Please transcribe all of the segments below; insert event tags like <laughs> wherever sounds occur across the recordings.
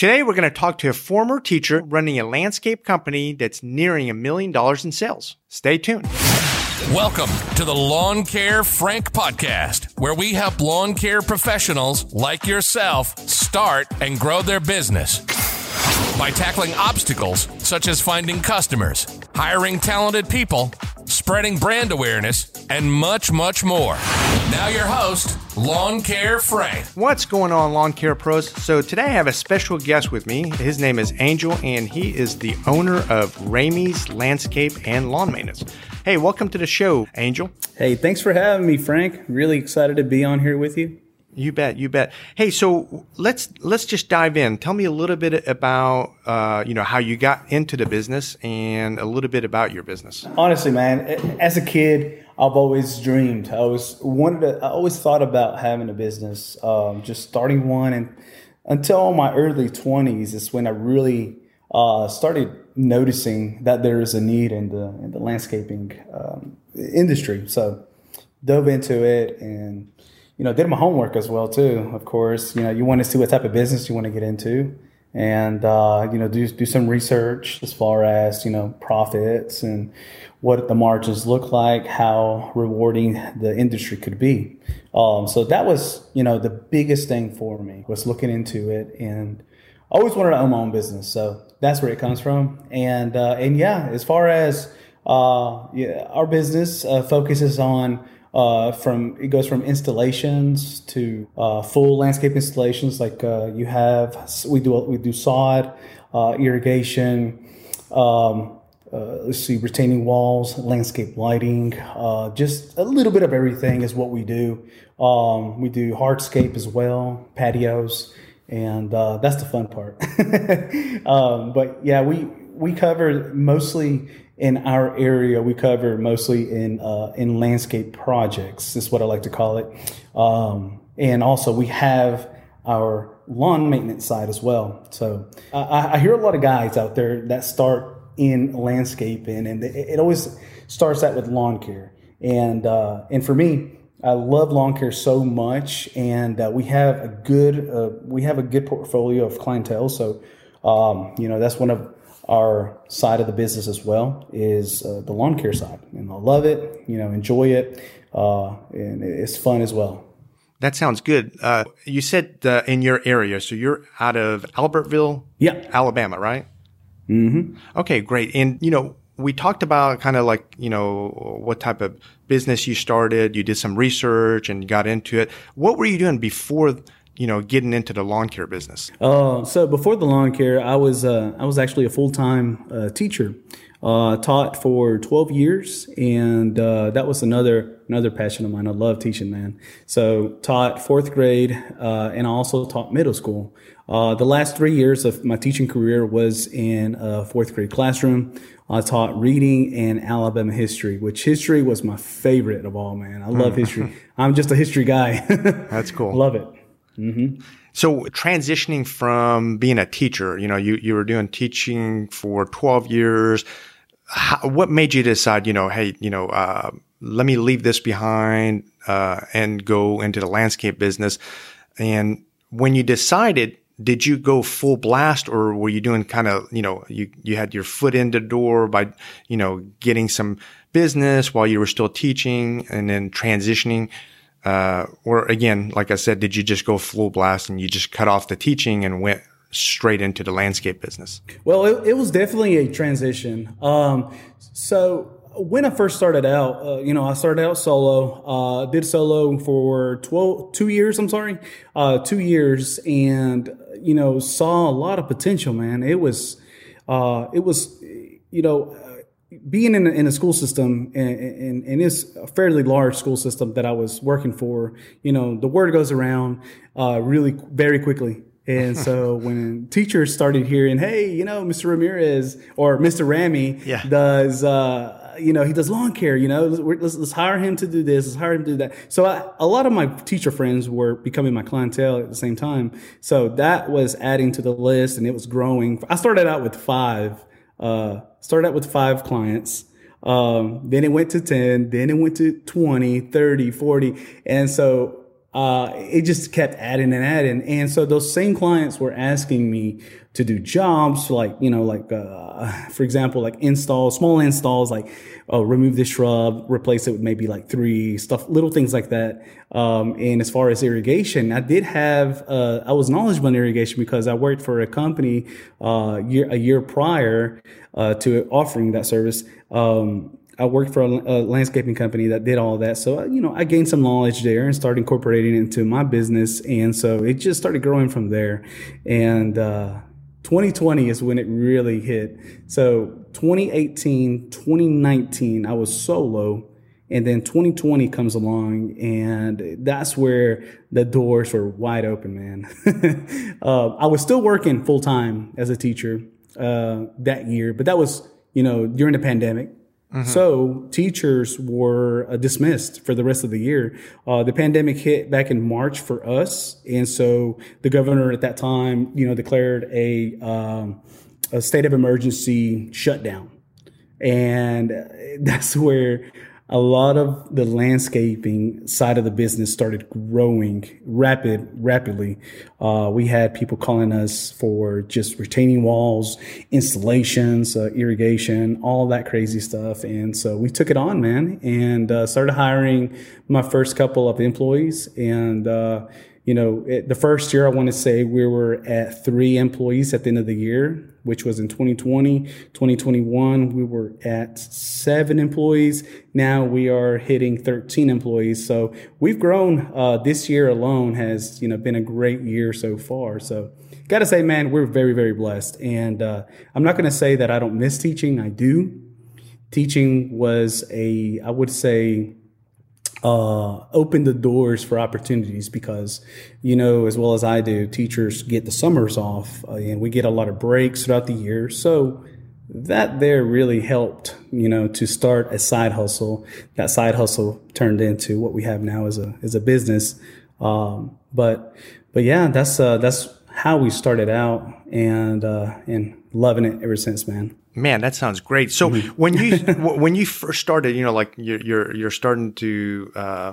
Today, we're going to talk to a former teacher running a landscape company that's nearing a million dollars in sales. Stay tuned. Welcome to the Lawn Care Frank podcast, where we help lawn care professionals like yourself start and grow their business by tackling obstacles such as finding customers, hiring talented people, spreading brand awareness, and much, much more. Now, your host, Lawn Care Frank. What's going on, lawn care pros? So, today I have a special guest with me. His name is Angel, and he is the owner of Ramy's Landscape and Lawn Maintenance. Hey, welcome to the show, Angel. Hey, thanks for having me, Frank. Really excited to be on here with you. You bet, you bet. Hey, so let's let's just dive in. Tell me a little bit about uh, you know how you got into the business and a little bit about your business. Honestly, man, as a kid, I've always dreamed. I was wanted. To, I always thought about having a business, um, just starting one, and until my early twenties is when I really uh, started noticing that there is a need in the in the landscaping um, industry. So dove into it and you know, did my homework as well too. Of course, you know, you want to see what type of business you want to get into, and uh, you know, do do some research as far as you know profits and what the margins look like, how rewarding the industry could be. Um, so that was you know the biggest thing for me was looking into it, and I always wanted to own my own business. So that's where it comes from, and uh, and yeah, as far as uh, yeah, our business uh, focuses on uh, from it goes from installations to uh, full landscape installations. Like uh, you have, we do we do sod, uh, irrigation. Um, uh, let's see, retaining walls, landscape lighting, uh, just a little bit of everything is what we do. Um, we do hardscape as well, patios, and that's the fun part. <laughs> um, but yeah, we we cover mostly in our area, we cover mostly in uh, in landscape projects. Is what I like to call it. Um, and also, we have our lawn maintenance side as well. So uh, I, I, hear a lot of guys out there that start in landscaping, and it, it always starts out with lawn care. And uh, and for me, I love lawn care so much, and uh, we have a good uh, we have a good portfolio of clientele. So um, you know that's one of our side of the business as well is uh, the lawn care side, and I love it. You know, enjoy it, uh, and it's fun as well. That sounds good. Uh, you said uh, in your area, so you're out of Albertville, yeah, Alabama, right? Mm-hmm. Okay, great. And you know, we talked about kind of like you know what type of business you started. You did some research and got into it. What were you doing before? You know, getting into the lawn care business? Uh, so before the lawn care, I was uh, I was actually a full time uh, teacher. Uh, taught for 12 years, and uh, that was another another passion of mine. I love teaching, man. So taught fourth grade, uh, and I also taught middle school. the last three years of my teaching career was in a fourth grade classroom. I taught reading and Alabama history, which history was my favorite of all, man. I love hmm. history. <laughs> I'm just a history guy. <laughs> That's cool. love it. Mm-hmm. So transitioning from being a teacher, you know, you, you were doing teaching for 12 years. How, what made you decide, you know, hey, you know, uh, let me leave this behind, uh, and go into the landscape business. And when you decided, did you go full blast or were you doing kind of, you know, you, you had your foot in the door by, you know, getting some business while you were still teaching and then transitioning? Uh, or again, like I said, did you just go full blast and you just cut off the teaching and went straight into the landscape business? Well, it, it was definitely a transition. Um, so when I first started out, uh, you know, I started out solo, uh, did solo for 12, two years, I'm sorry, uh, two years and, you know, saw a lot of potential, man. It was, uh, it was, you know, being in a, in a school system and, and, it's a fairly large school system that I was working for, you know, the word goes around uh, really very quickly. And so <laughs> when teachers started hearing, hey, you know, Mr. Ramirez or Mr. Rami yeah. does, uh, you know, he does lawn care, you know, let's, let's, hire him to do this, let's hire him to do that. So I, a lot of my teacher friends were becoming my clientele at the same time. So that was adding to the list and it was growing. I started out with five uh, started out with five clients. Um, then it went to 10, then it went to 20, 30, 40. And so uh, it just kept adding and adding. And so those same clients were asking me to do jobs like, you know, like, uh, for example, like installs, small installs, like, oh, remove this shrub, replace it with maybe like three stuff, little things like that. Um, and as far as irrigation, I did have, uh, I was knowledgeable in irrigation because I worked for a company, uh, year, a year prior, uh, to offering that service. Um, I worked for a, a, landscaping company that did all that. So, you know, I gained some knowledge there and started incorporating it into my business. And so it just started growing from there. And, uh, 2020 is when it really hit. So 2018, 2019, I was solo. And then 2020 comes along, and that's where the doors were wide open, man. <laughs> uh, I was still working full time as a teacher uh, that year, but that was, you know, during the pandemic. Mm-hmm. So teachers were uh, dismissed for the rest of the year. Uh, the pandemic hit back in March for us, and so the governor at that time, you know, declared a um, a state of emergency shutdown, and <laughs> that's where a lot of the landscaping side of the business started growing rapid, rapidly. Uh, we had people calling us for just retaining walls, installations, uh, irrigation, all that crazy stuff. And so we took it on, man, and uh, started hiring my first couple of employees. And uh, you know, it, the first year I want to say we were at three employees at the end of the year, which was in 2020. 2021, we were at seven employees. Now we are hitting 13 employees. So we've grown. Uh, this year alone has, you know, been a great year so far. So got to say, man, we're very, very blessed. And uh, I'm not going to say that I don't miss teaching. I do. Teaching was a, I would say, uh, open the doors for opportunities because, you know, as well as I do, teachers get the summers off uh, and we get a lot of breaks throughout the year. So that there really helped, you know, to start a side hustle. That side hustle turned into what we have now as a as a business. Um, but but yeah, that's uh, that's how we started out and uh, and loving it ever since, man. Man, that sounds great. So mm-hmm. when you <laughs> when you first started, you know, like you're you're, you're starting to uh,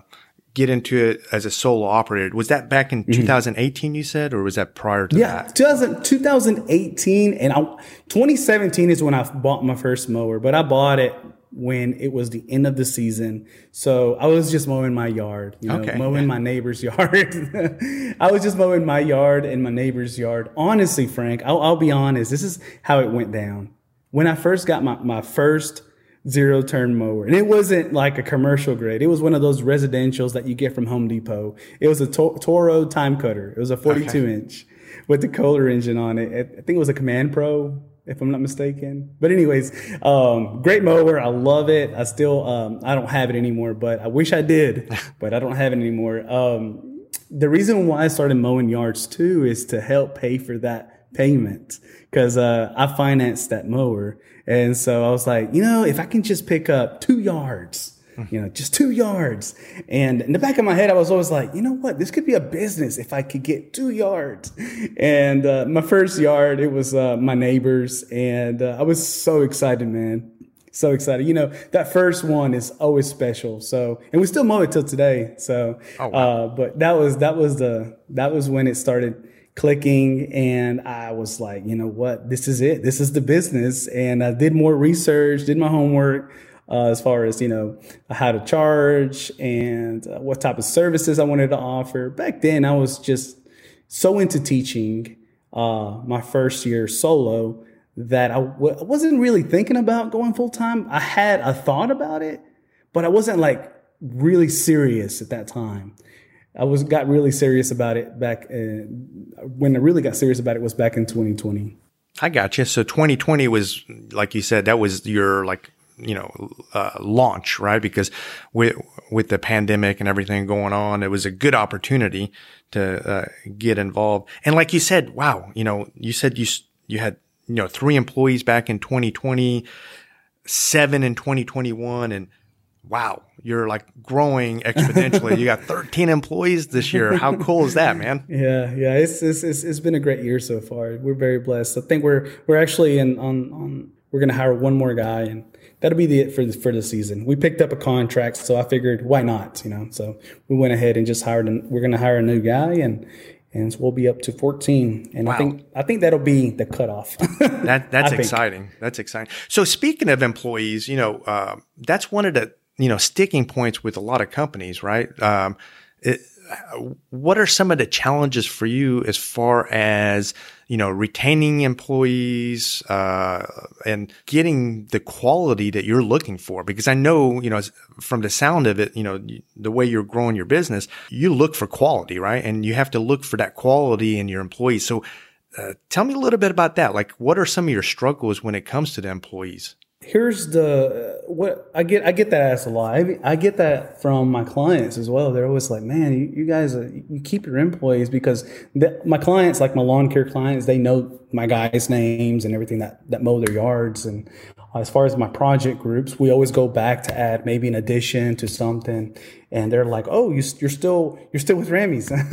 get into it as a solo operator. Was that back in mm-hmm. 2018? You said, or was that prior to yeah, that? 2000, 2018 and I, 2017 is when I bought my first mower, but I bought it when it was the end of the season. So I was just mowing my yard, you know, okay, mowing my neighbor's <laughs> yard. I was just mowing my yard and my neighbor's yard. Honestly, Frank, I'll, I'll be honest. This is how it went down when I first got my, my first zero turn mower, and it wasn't like a commercial grade, it was one of those residentials that you get from Home Depot. It was a to- Toro TimeCutter, it was a 42 okay. inch with the Kohler engine on it. I think it was a Command Pro. If I'm not mistaken, but anyways, um, great mower. I love it. I still, um, I don't have it anymore, but I wish I did, <laughs> but I don't have it anymore. Um, the reason why I started mowing yards too is to help pay for that payment because uh, I financed that mower. And so I was like, you know, if I can just pick up two yards, you know, just two yards. And in the back of my head, I was always like, you know what? This could be a business if I could get two yards. And uh, my first yard, it was uh, my neighbors. And uh, I was so excited, man. So excited. You know, that first one is always special. So, and we still mow it till today. So, oh, wow. Uh, but that was, that was the, that was when it started clicking and I was like, you know what, this is it. This is the business. And I did more research, did my homework uh, as far as, you know, how to charge and uh, what type of services I wanted to offer. Back then, I was just so into teaching uh, my first year solo that I w- wasn't really thinking about going full time. I had a thought about it, but I wasn't like really serious at that time. I was got really serious about it back when I really got serious about it was back in 2020. I got you. So 2020 was like you said that was your like you know uh, launch right because with with the pandemic and everything going on it was a good opportunity to uh, get involved and like you said wow you know you said you you had you know three employees back in 2020 seven in 2021 and wow, you're like growing exponentially. you got 13 employees this year. How cool is that, man? <laughs> Yeah, yeah, it's, it's, it's, it's been a great year so far. We're very blessed. I think we're we're actually in on on we're going to hire one more guy, and that'll be the it for the, for the season. We picked up a contract, so I figured why not, you know. So we went ahead and just hired. An, we're going to hire a new guy, and and so we'll be up to 14. And Wow. I think I think that'll be the cutoff. <laughs> That that's exciting. That's exciting. So speaking of employees, you know, uh, that's one of the you know sticking points with a lot of companies, right? Um, it, what are some of the challenges for you as far as you know retaining employees uh, and getting the quality that you're looking for? Because I know you know from the sound of it, you know the way you're growing your business, you look for quality, right? And you have to look for that quality in your employees. So uh, tell me a little bit about that. Like, what are some of your struggles when it comes to the employees? Here's the what I get. I get that asked a lot. I, get that from my clients as well. They're always like, "Man, you, you guys, uh, you keep your employees because the, my clients, like my lawn care clients, they know my guys' names and everything that that mow their yards. And as far as my project groups, we always go back to add maybe an addition to something. And they're like, "Oh, you, you're still you're still with Ramy's." <laughs>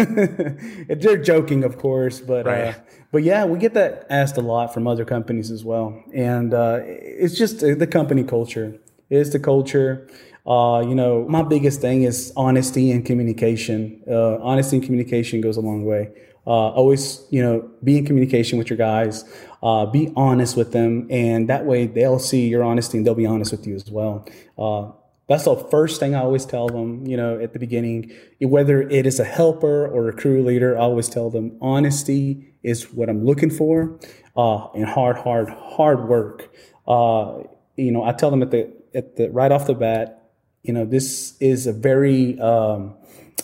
they're joking, of course, but. Uh, but yeah, we get that asked a lot from other companies as well, and uh, it's just the company culture. It's the culture. Uh, you know, my biggest thing is honesty and communication. Uh, honesty and communication goes a long way. Uh, always, you know, be in communication with your guys. Uh, be honest with them, and that way they'll see your honesty and they'll be honest with you as well. Uh, that's the first thing I always tell them, you know, at the beginning. Whether it is a helper or a crew leader, I always tell them honesty is what I'm looking for, uh, and hard, hard, hard work. Uh, you know, I tell them at the at the right off the bat, you know, this is a very um,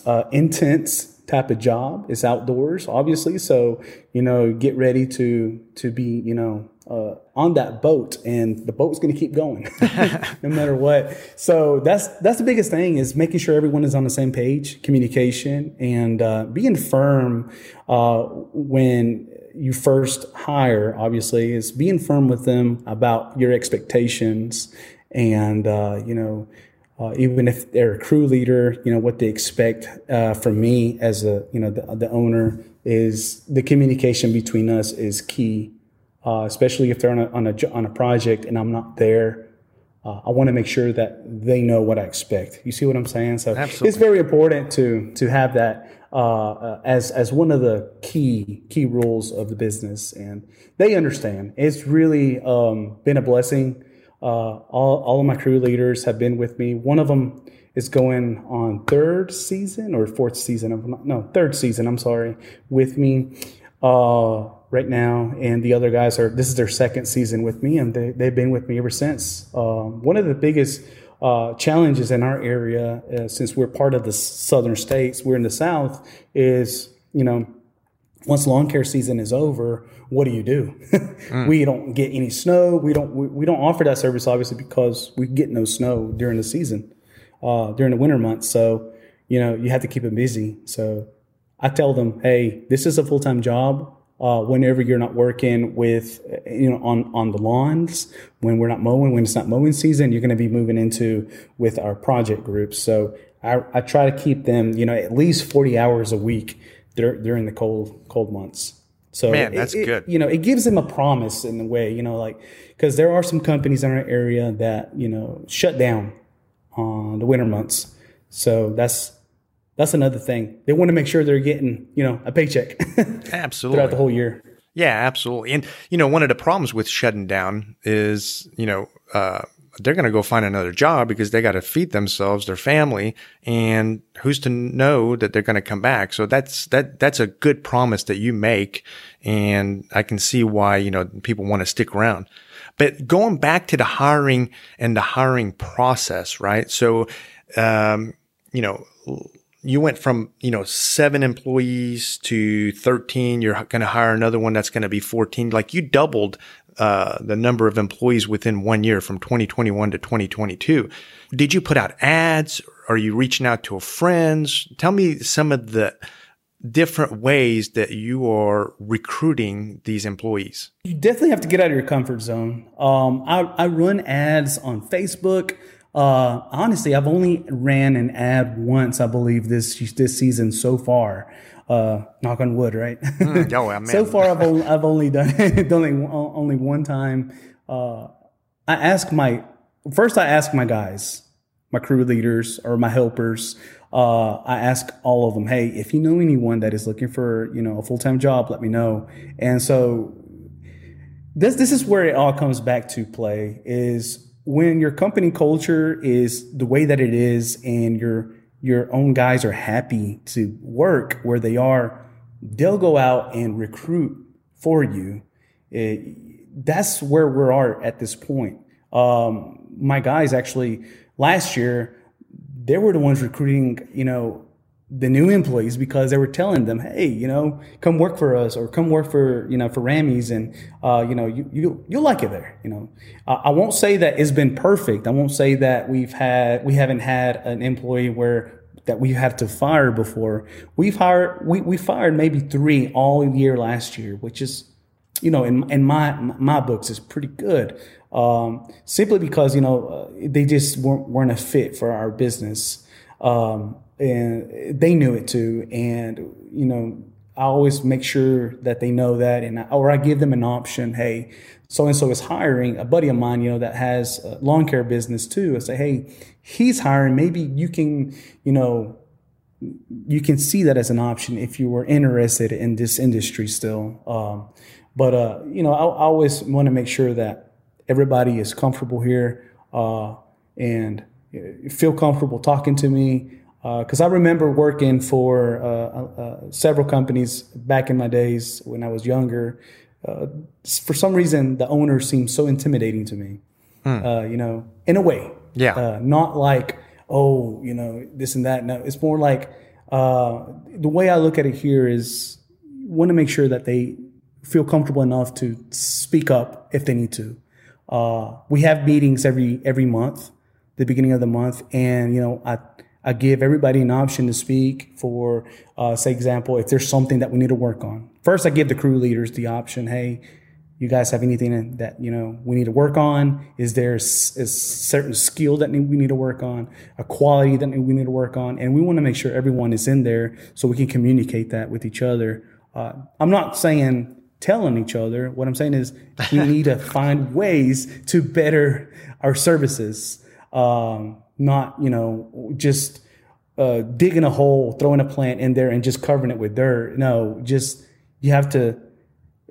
uh, intense type of job. It's outdoors, obviously, so you know, get ready to to be, you know, uh, on that boat, and the boat's going to keep going, <laughs> no matter what. So that's that's the biggest thing is making sure everyone is on the same page, communication, and uh, being firm uh, when you first hire. Obviously, is being firm with them about your expectations, and uh, you know. Uh, even if they're a crew leader, you know what they expect uh, from me as a you know the, the owner is the communication between us is key uh, especially if they're on a, on a on a project and I'm not there. Uh, I want to make sure that they know what I expect. You see what I'm saying? So Absolutely. it's very important to to have that uh, uh, as as one of the key key rules of the business, and they understand. It's really um, been a blessing. Uh, all all of my crew leaders have been with me. One of them is going on third season or fourth season of no third season. I'm sorry, with me uh, right now, and the other guys are. This is their second season with me, and they, they've been with me ever since. Um, one of the biggest uh, challenges in our area, uh, since we're part of the southern states, we're in the south, is you know once lawn care season is over, what do you do? <laughs> we don't get any snow. We don't we, we don't offer that service obviously because we get no snow during the season, uh, during the winter months. So you know you have to keep them busy. So I tell them, hey, this is a full time job. Uh, whenever you're not working with, you know, on, on the lawns, when we're not mowing, when it's not mowing season, you're going to be moving into with our project groups. So I, I try to keep them, you know, at least 40 hours a week dur- during the cold, cold months. So Man, it- that's it- good. You know, it gives them a promise in a way, you know, like, cause there are some companies in our area that, you know, shut down on the winter months. So that's, that's another thing. They want to make sure they're getting, you know, a paycheck Absolutely. <laughs> throughout the whole year. Yeah, absolutely. And you know, one of the problems with shutting down is, you know, uh, they're going to go find another job because they got to feed themselves, their family, and who's to know that they're going to come back? So that's that that's a good promise that you make, and I can see why you know people want to stick around. But going back to the hiring and the hiring process, right? So, um, you know, you went from you know seven employees to 13 you're going to hire another one that's going to be 14 like you doubled uh, the number of employees within one year from 2021 to 2022 did you put out ads are you reaching out to friends tell me some of the different ways that you are recruiting these employees You definitely have to get out of your comfort zone. Um, I, I run ads on Facebook. Uh, honestly, I've only ran an ad once, I believe, this this season so far. Uh, knock on wood, right? oh, <laughs> man. so far, I've only, I've only done it <laughs> only only one time. Uh, I ask my first. I ask my guys, my crew leaders or my helpers. Uh, I ask all of them, hey, if you know anyone that is looking for you know a full time job, let me know. And so this this is where it all comes back to play is when your company culture is the way that it is and your your own guys are happy to work where they are they'll go out and recruit for you. It, that's where we are at this point. Um, my guys actually last year they were the ones recruiting you know the new employees because they were telling them, "Hey, you know, come work for us or come work for you know for Ramy's, and uh, you know you you you'll like it there." You know, uh, I won't say that it's been perfect. I won't say that we've had we haven't had an employee where that we had to fire before. We've hired we we fired maybe three all year last year, which is you know in in my my books is pretty good. Um, simply because you know they just weren't, weren't a fit for our business. Um, and they knew it too. And you know, I always make sure that they know that, and I, or I give them an option. Hey, so and so is hiring. A buddy of mine, you know, that has a lawn care business too. I say, hey, he's hiring. Maybe you can, you know, you can see that as an option if you were interested in this industry still. Um, but uh, you know, I, I always want to make sure that everybody is comfortable here uh, and feel comfortable talking to me because uh, I remember working for uh, uh, uh, several companies back in my days when I was younger. Uh, for some reason, the owner seemed so intimidating to me. Hmm. you know, in a way, yeah, not like oh, you know, this and that. No, it's more like the way I look at it here is want to make sure that they feel comfortable enough to speak up if they need to. we have meetings every every month, the beginning of the month, and you know, I I give everybody an option to speak for, uh, say, example, if there's something that we need to work on. First, I give the crew leaders the option. Hey, you guys have anything that you know we need to work on? Is there a, certain skill that we need to work on, a quality that we need to work on, and we want to make sure everyone is in there so we can communicate that with each other. Uh, I'm not saying telling each other. What I'm saying is we need to find ways to better our services. Um, not you know just uh, digging a hole, throwing a plant in there, and just covering it with dirt. No, just you have to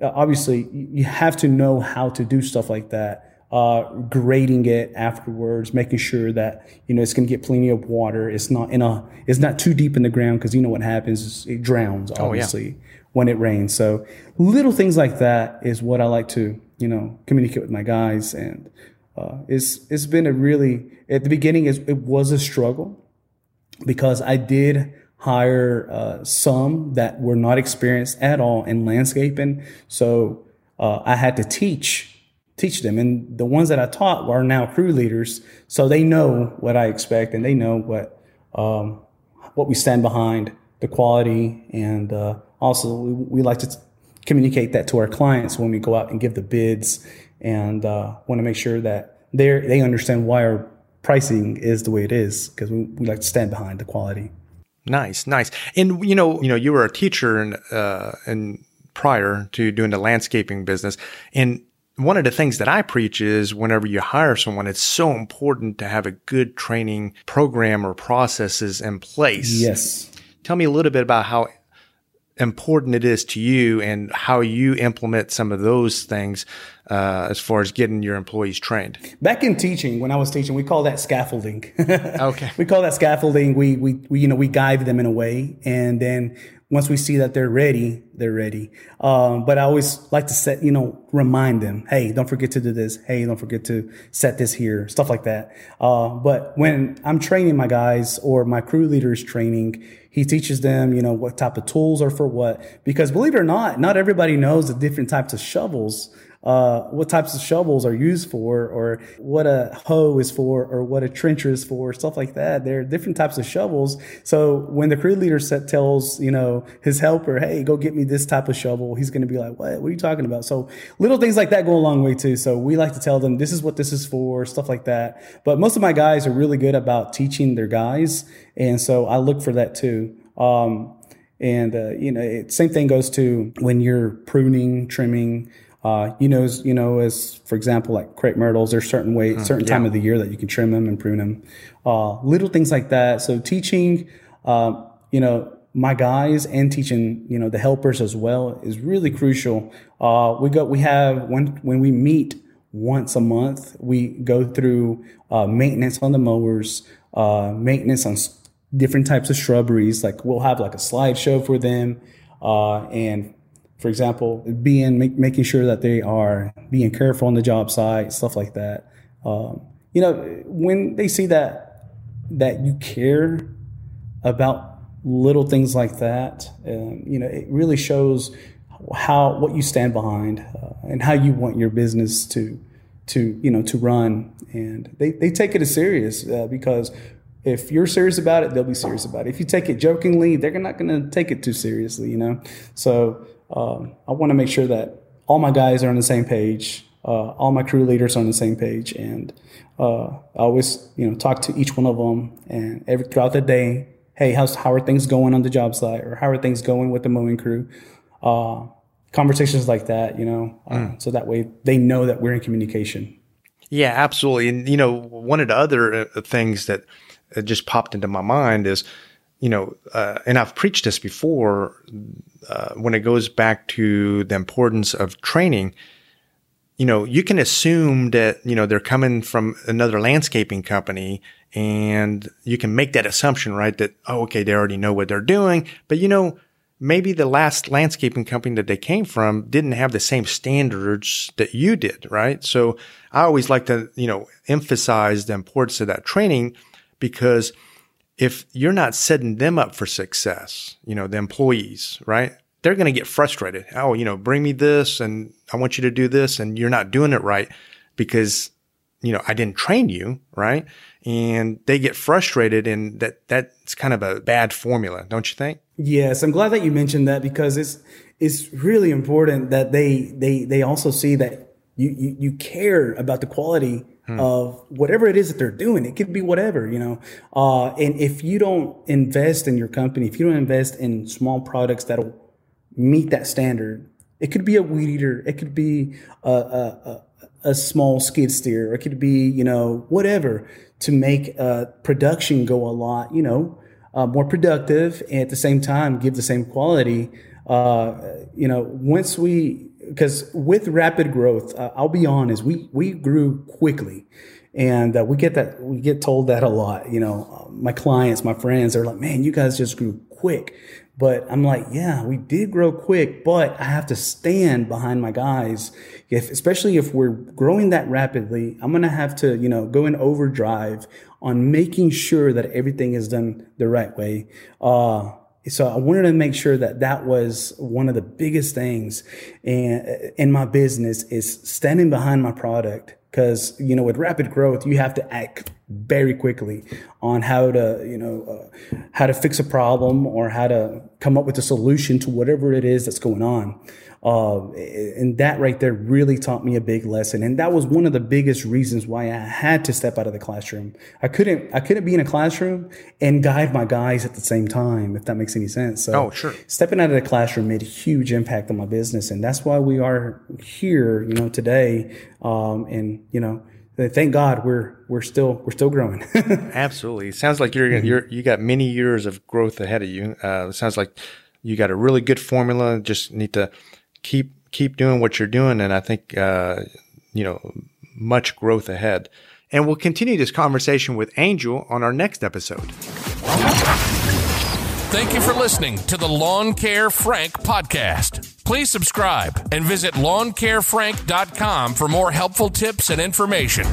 uh, obviously you have to know how to do stuff like that. Uh, grading it afterwards, making sure that you know it's going to get plenty of water. It's not in a it's not too deep in the ground because you know what happens it drowns obviously oh, yeah. when it rains. So little things like that is what I like to you know communicate with my guys and uh, it's it's been a really at the beginning it was a struggle because I did hire uh, some that were not experienced at all in landscaping, so uh, I had to teach teach them, and the ones that I taught are now crew leaders, so they know what I expect and they know what um, what we stand behind, the quality, and uh, also we, we like to communicate that to our clients when we go out and give the bids and uh, want to make sure that they they understand why our pricing is the way it is because we, we like to stand behind the quality. Nice, nice. And you know, you know, you were a teacher and uh, and prior to doing the landscaping business, and one of the things that I preach is whenever you hire someone, it's so important to have a good training program or processes in place. Yes. Tell me a little bit about how important it is to you and how you implement some of those things uh, as far as getting your employees trained. Back in teaching, when I was teaching, we call that scaffolding. <laughs> okay. We call that scaffolding. We, we, we, you know, we guide them in a way. And then once we see that they're ready, they're ready. Um, but I always like to set, you know, remind them, hey, don't forget to do this. Hey, don't forget to set this here, stuff like that. Uh, but when I'm training my guys or my crew leaders training, he teaches them, you know, what type of tools are for what. Because believe it or not, not everybody knows the different types of shovels uh, what types of shovels are used for, or what a hoe is for, or what a trencher is for, stuff like that. There are different types of shovels. So when the crew leader set, tells you know his helper, "Hey, go get me this type of shovel," he's going to be like, "What? What are you talking about?" So little things like that go a long way too. So we like to tell them this is what this is for, stuff like that. But most of my guys are really good about teaching their guys, and so I look for that too. Um, and uh, you know, it, same thing goes to when you're pruning, trimming Uh, you know, as, you know, as for example, like crepe myrtles, there's certain way, mm, certain yeah. time of the year that you can trim them and prune them. Uh, little things like that. So teaching, uh, you know, my guys and teaching, you know, the helpers as well is really crucial. Uh, we go, we have when when we meet once a month, we go through uh, maintenance on the mowers, uh, maintenance on different types of shrubberies. Like we'll have like a slideshow for them, uh, and for example, being make, making sure that they are being careful on the job site, stuff like that. Um, you know, when they see that that you care about little things like that, um, you know, it really shows how what you stand behind uh, and how you want your business to to you know to run. And they, they take it as serious uh, because if you're serious about it they'll be serious about it. If you take it jokingly they're not going to take it too seriously you know? So um, i want to make sure that all my guys are on the same page uh, all my crew leaders are on the same page and uh, i always you know talk to each one of them and every throughout the day hey how's how are things going on the job site or how are things going with the mowing crew uh, conversations like that, you know, uh, mm. so that way they know that we're in communication. Yeah, absolutely. And, you know, one of the other uh, things that just popped into my mind is, you know, uh, and I've preached this before uh, when it goes back to the importance of training. You know, you can assume that, you know, they're coming from another landscaping company and you can make that assumption, right? That, oh, okay, they already know what they're doing. But, you know, maybe the last landscaping company that they came from didn't have the same standards that you did, right? So I always like to, you know, emphasize the importance of that training because if you're not setting them up for success, you know, the employees, right? They're going to get frustrated. Oh, you know, bring me this and I want you to do this and you're not doing it right because, you know, I didn't train you, right? And they get frustrated and that, that's kind of a bad formula, don't you think? Yes, I'm glad that you mentioned that because it's it's really important that they they they also see that you you, you care about the quality hmm. of whatever it is that they're doing. It could be whatever, you know. Uh, and if you don't invest in your company, if you don't invest in small products that'll meet that standard, it could be a weed eater, it could be a, a, a, a small skid steer, it could be you know whatever to make uh, production go a lot, you know uh, more productive and at the same time give the same quality. Uh, you know, once we, because with rapid growth, uh, I'll be honest, we we grew quickly, and uh, we get that we get told that a lot. You know, my clients, my friends, are like, "Man, you guys just grew quick." But I'm like, yeah, we did grow quick, but I have to stand behind my guys. If, especially if we're growing that rapidly, I'm to have to, you know, go in overdrive on making sure that everything is done the right way. Uh, so I wanted to make sure that that was one of the biggest things in, in my business is standing behind my product. Because you know with rapid growth you have to act very quickly on how to you know uh, how to fix a problem or how to come up with a solution to whatever it is that's going on uh, and that right there really taught me a big lesson. And that was one of the biggest reasons why I had to step out of the classroom. I couldn't, I couldn't be in a classroom and guide my guys at the same time, if that makes any sense. So oh, sure. stepping out of the classroom made a huge impact on my business. And that's why we are here, you know, today. Um, and, you know, thank God we're we're still we're still growing. <laughs> Absolutely, sounds like you're mm-hmm. you're you got many years of growth ahead of you. Uh, it sounds like you got a really good formula. Just need to keep keep doing what you're doing, and I think uh, you know much growth ahead. And we'll continue this conversation with Angel on our next episode. Thank you for listening to the Lawn Care Frank podcast. Please subscribe and visit lawncarefrank.com for more helpful tips and information.